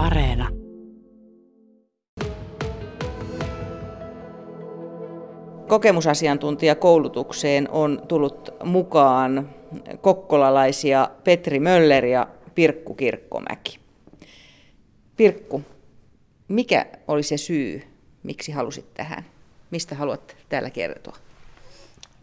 Areena. Kokemusasiantuntijakoulutukseen on tullut mukaan kokkolalaisia Petri Möller ja Pirkku Kirkkomäki. Pirkku, mikä oli se syy, miksi halusit tähän? Mistä haluat täällä kertoa?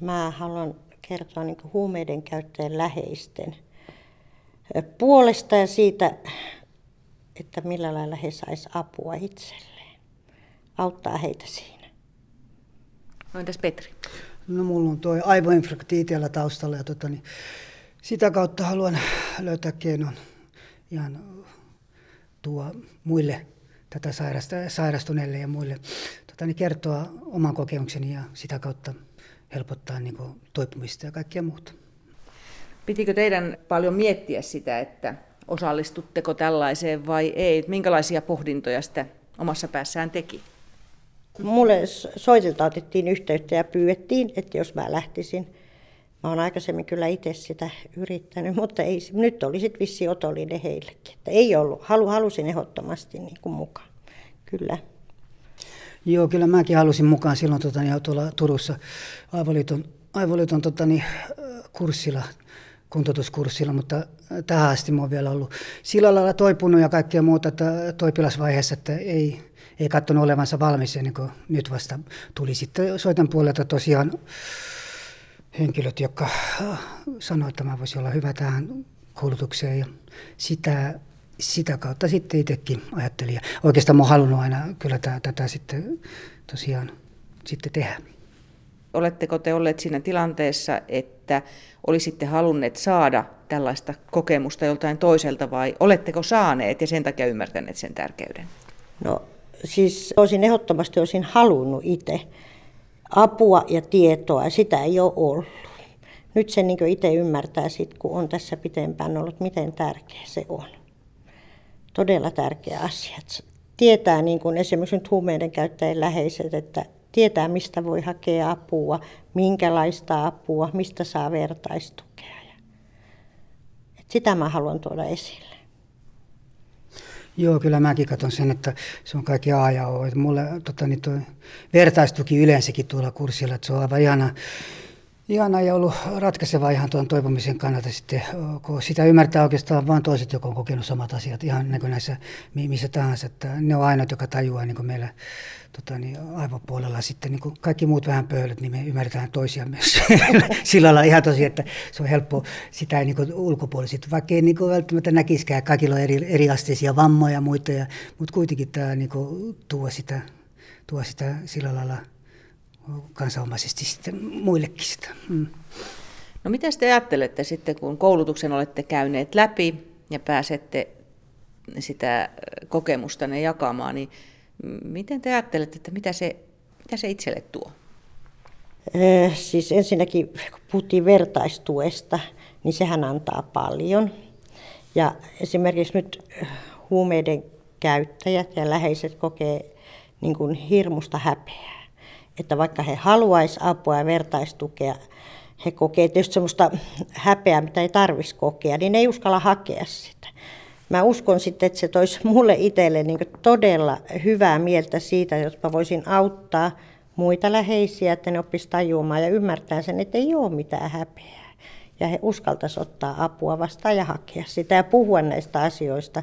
Mä haluan kertoa niin huumeiden käyttäjän läheisten puolesta ja siitä, että millä lailla he sais apua itselleen. Auttaa heitä siinä. No entäs Petri? No mulla on tuo aivoinfrakti itsellä taustalla ja tota, niin sitä kautta haluan löytää keinon ihan tuo muille tätä sairasta, sairastuneille ja muille tota, niin kertoa oman kokemukseni ja sitä kautta helpottaa niin kuin, toipumista ja kaikkea muuta. Pitikö teidän paljon miettiä sitä, että osallistutteko tällaiseen vai ei? Minkälaisia pohdintoja sitä omassa päässään teki? Mulle soitilta otettiin yhteyttä ja pyydettiin, että jos mä lähtisin. Mä oon aikaisemmin kyllä itse sitä yrittänyt, mutta ei, nyt oli sitten vissi otollinen heillekin. Että ei ollut, halu, halusin ehdottomasti niin kuin mukaan, kyllä. Joo, kyllä mäkin halusin mukaan silloin tota, niin, tuolla Turussa Aivoliiton, Aivoliiton tota, niin, kurssilla, kuntoutuskurssilla, mutta tähän asti mä oon vielä ollut sillä lailla toipunut ja kaikkea muuta että toipilasvaiheessa, että ei, ei katsonut olevansa valmis ennen kuin nyt vasta tuli sitten soitan puolelta tosiaan henkilöt, jotka sanoivat, että mä voisin olla hyvä tähän koulutukseen ja sitä sitä kautta sitten itsekin ajattelin. Ja oikeastaan mä oon halunnut aina kyllä tätä, tätä sitten tosiaan sitten tehdä. Oletteko te olleet siinä tilanteessa, että olisitte halunneet saada tällaista kokemusta joltain toiselta vai oletteko saaneet ja sen takia ymmärtäneet sen tärkeyden? No siis olisin ehdottomasti olisin halunnut itse apua ja tietoa ja sitä ei ole ollut. Nyt se niin itse ymmärtää, sit, kun on tässä pitempään ollut, miten tärkeä se on todella tärkeä asia. Tietää niin kuin esimerkiksi nyt huumeiden käyttäjien läheiset, että tietää mistä voi hakea apua, minkälaista apua, mistä saa vertaistukea. Et sitä mä haluan tuoda esille. Joo, kyllä mäkin katson sen, että se on kaikki A ja O. Mulle tota, niin vertaistuki yleensäkin tuolla kurssilla, että se on aivan ihana ihana ja ollut ratkaiseva ihan tuon toipumisen kannalta sitten, kun sitä ymmärtää oikeastaan vain toiset, jotka on kokenut samat asiat ihan niin kuin näissä missä tahansa, että ne on ainoat, joka tajuaa niin kuin meillä tota, niin aivopuolella sitten niin kuin kaikki muut vähän pöydät, niin me ymmärretään toisia myös sillä lailla ihan tosi, että se on helppo sitä niin ulkopuoliset, vaikka ei niin kuin välttämättä näkisikään, kaikilla on eri, eriasteisia vammoja ja muita, ja, mutta kuitenkin tämä niin kuin, tuo, sitä, tuo sitä sillä lailla kansanomaisesti sitten muillekin sitä. Mm. No mitä te ajattelette sitten, kun koulutuksen olette käyneet läpi ja pääsette sitä kokemusta ne jakamaan, niin miten te ajattelette, että mitä se, mitä se itselle tuo? Äh, siis ensinnäkin, kun puhuttiin vertaistuesta, niin sehän antaa paljon. Ja esimerkiksi nyt huumeiden käyttäjät ja läheiset kokee niin kuin hirmusta häpeää että vaikka he haluaisi apua ja vertaistukea, he kokee tietysti sellaista häpeää, mitä ei tarvitsisi kokea, niin ne ei uskalla hakea sitä. Mä uskon sitten, että se toisi mulle itselle niin todella hyvää mieltä siitä, jos mä voisin auttaa muita läheisiä, että ne oppisivat tajuamaan ja ymmärtää sen, että ei ole mitään häpeää. Ja he uskaltaisivat ottaa apua vastaan ja hakea sitä ja puhua näistä asioista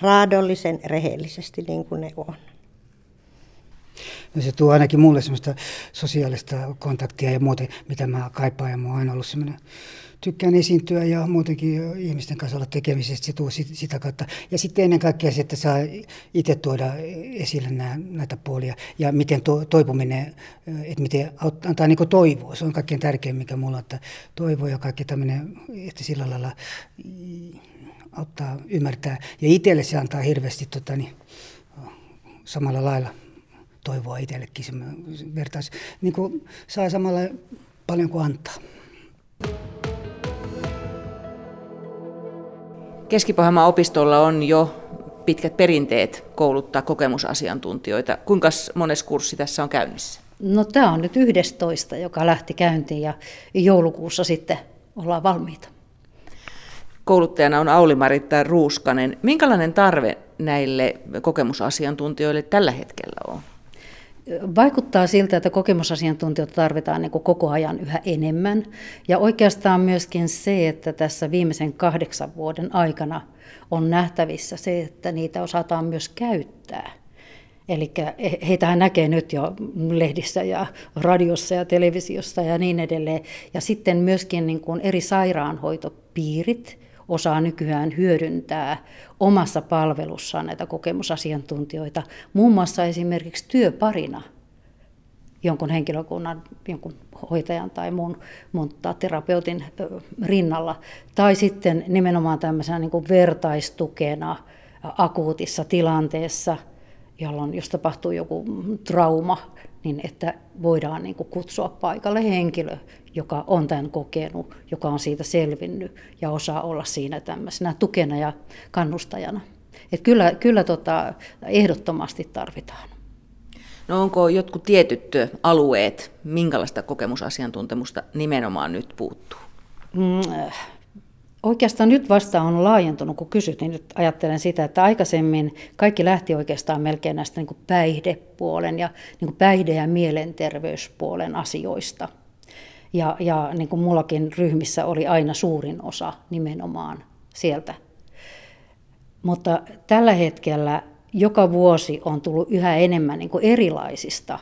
raadollisen rehellisesti niin kuin ne on. No se tuo ainakin mulle semmoista sosiaalista kontaktia ja muuten, mitä mä kaipaan. Ja mä oon aina ollut semmoinen, tykkään esiintyä ja muutenkin ihmisten kanssa olla tekemisestä, se tuo sitä kautta. Ja sitten ennen kaikkea se, että saa itse tuoda esille nää, näitä puolia ja miten to, toipuminen, että miten antaa niin toivoa. Se on kaikkein tärkein, mikä mulla on, että toivo ja kaikki tämmöinen, että sillä lailla auttaa ymmärtää. Ja itselle se antaa hirveästi tota, niin, samalla lailla toivoa itsellekin. Se vertais, niin kuin saa samalla paljon kuin antaa. keski opistolla on jo pitkät perinteet kouluttaa kokemusasiantuntijoita. Kuinka mones kurssi tässä on käynnissä? No tämä on nyt 11, joka lähti käyntiin ja joulukuussa sitten ollaan valmiita. Kouluttajana on Auli-Maritta Ruuskanen. Minkälainen tarve näille kokemusasiantuntijoille tällä hetkellä on? Vaikuttaa siltä, että kokemusasiantuntijoita tarvitaan niin kuin koko ajan yhä enemmän. Ja oikeastaan myöskin se, että tässä viimeisen kahdeksan vuoden aikana on nähtävissä se, että niitä osataan myös käyttää. Eli heitähän näkee nyt jo lehdissä ja radiossa ja televisiossa ja niin edelleen. Ja sitten myöskin niin kuin eri sairaanhoitopiirit osaa nykyään hyödyntää omassa palvelussaan näitä kokemusasiantuntijoita, muun muassa esimerkiksi työparina jonkun henkilökunnan, jonkun hoitajan tai muun, muun terapeutin rinnalla, tai sitten nimenomaan tämmöisenä niin kuin vertaistukena akuutissa tilanteessa, jolloin jos tapahtuu joku trauma, niin että voidaan niin kuin kutsua paikalle henkilö, joka on tämän kokenut, joka on siitä selvinnyt ja osaa olla siinä tämmöisenä tukena ja kannustajana. Et kyllä kyllä tota, ehdottomasti tarvitaan. No onko jotkut tietyt alueet, minkälaista kokemusasiantuntemusta nimenomaan nyt puuttuu? Mm, Oikeastaan nyt vasta on laajentunut, kun kysyt, niin nyt ajattelen sitä, että aikaisemmin kaikki lähti oikeastaan melkein näistä niin päihdepuolen ja niin päihde- ja mielenterveyspuolen asioista. Ja, ja niin kuin mullakin ryhmissä oli aina suurin osa nimenomaan sieltä. Mutta tällä hetkellä joka vuosi on tullut yhä enemmän niin kuin erilaisista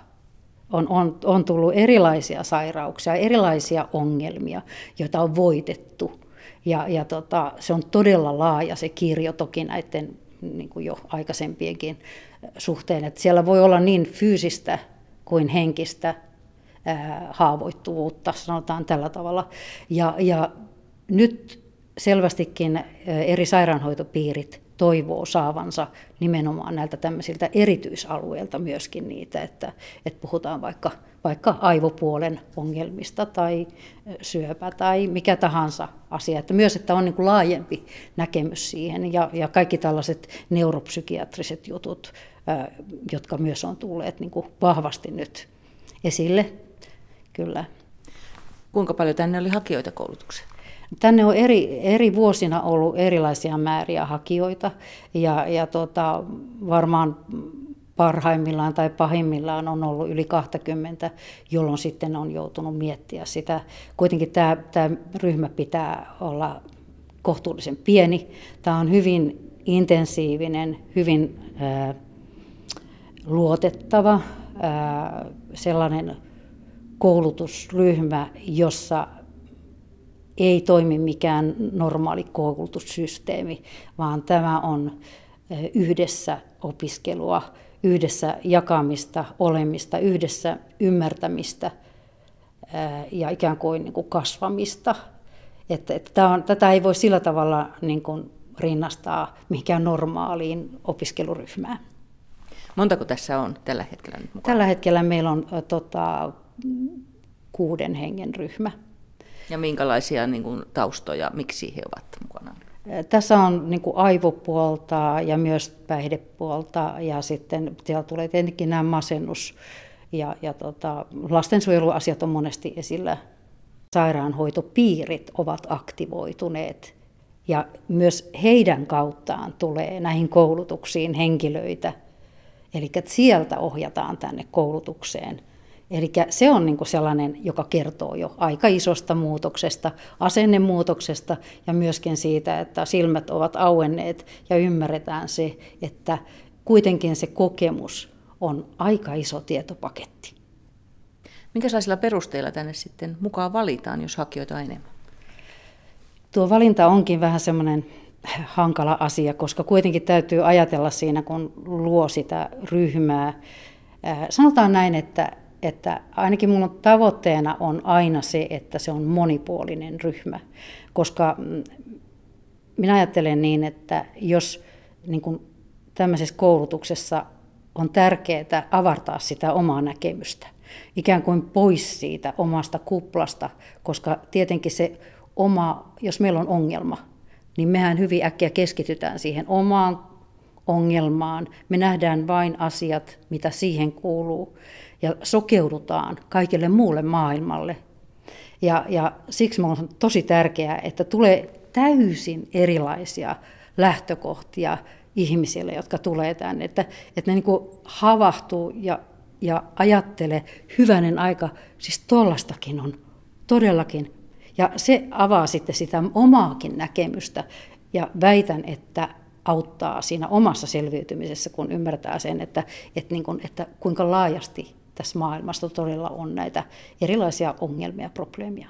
on, on, on tullut erilaisia sairauksia, erilaisia ongelmia, joita on voitettu ja, ja tota, se on todella laaja se kirjo toki näiden niin kuin jo aikaisempienkin suhteen. Että siellä voi olla niin fyysistä kuin henkistä ää, haavoittuvuutta, sanotaan tällä tavalla. Ja, ja nyt selvästikin eri sairaanhoitopiirit toivoo saavansa nimenomaan näiltä tämmöisiltä erityisalueilta myöskin niitä, että, että puhutaan vaikka, vaikka aivopuolen ongelmista tai syöpä tai mikä tahansa asia. Että myös, että on niin kuin laajempi näkemys siihen ja, ja kaikki tällaiset neuropsykiatriset jutut, jotka myös on tulleet niin kuin vahvasti nyt esille. Kyllä. Kuinka paljon tänne oli hakijoita koulutukseen? Tänne on eri, eri vuosina ollut erilaisia määriä hakijoita ja, ja tota, varmaan parhaimmillaan tai pahimmillaan on ollut yli 20, jolloin sitten on joutunut miettiä sitä. Kuitenkin tämä, tämä ryhmä pitää olla kohtuullisen pieni. Tämä on hyvin intensiivinen, hyvin ää, luotettava ää, sellainen koulutusryhmä, jossa ei toimi mikään normaali koulutussysteemi, vaan tämä on yhdessä opiskelua, yhdessä jakamista, olemista, yhdessä ymmärtämistä ja ikään kuin, niin kuin kasvamista. Että, että tämä on, tätä ei voi sillä tavalla niin kuin rinnastaa mihinkään normaaliin opiskeluryhmään. Montako tässä on tällä hetkellä nyt mukana? Tällä hetkellä meillä on tota, kuuden hengen ryhmä. Ja minkälaisia niin kuin, taustoja, miksi he ovat mukana? Tässä on niin kuin aivopuolta ja myös päihdepuolta ja sitten siellä tulee tietenkin nämä masennus ja, ja tota, lastensuojeluasiat on monesti esillä. Sairaanhoitopiirit ovat aktivoituneet ja myös heidän kauttaan tulee näihin koulutuksiin henkilöitä. Eli sieltä ohjataan tänne koulutukseen Eli se on niin sellainen, joka kertoo jo aika isosta muutoksesta, asennemuutoksesta ja myöskin siitä, että silmät ovat auenneet ja ymmärretään se, että kuitenkin se kokemus on aika iso tietopaketti. Minkälaisilla perusteilla tänne sitten mukaan valitaan, jos hakijoita enemmän? Tuo valinta onkin vähän semmoinen hankala asia, koska kuitenkin täytyy ajatella siinä, kun luo sitä ryhmää. Sanotaan näin, että että ainakin minun tavoitteena on aina se, että se on monipuolinen ryhmä, koska mm, minä ajattelen niin, että jos niin kuin tämmöisessä koulutuksessa on tärkeää avartaa sitä omaa näkemystä, ikään kuin pois siitä omasta kuplasta, koska tietenkin se oma, jos meillä on ongelma, niin mehän hyvin äkkiä keskitytään siihen omaan ongelmaan. Me nähdään vain asiat, mitä siihen kuuluu ja sokeudutaan kaikille muulle maailmalle. Ja, ja siksi on tosi tärkeää, että tulee täysin erilaisia lähtökohtia ihmisille, jotka tulee tänne, että, että ne niin havahtuu ja, ja ajattelee, hyvänen aika, siis tollastakin on todellakin. Ja se avaa sitten sitä omaakin näkemystä ja väitän, että auttaa siinä omassa selviytymisessä, kun ymmärtää sen, että, että, niin kuin, että kuinka laajasti tässä maailmassa todella on näitä erilaisia ongelmia ja probleemia.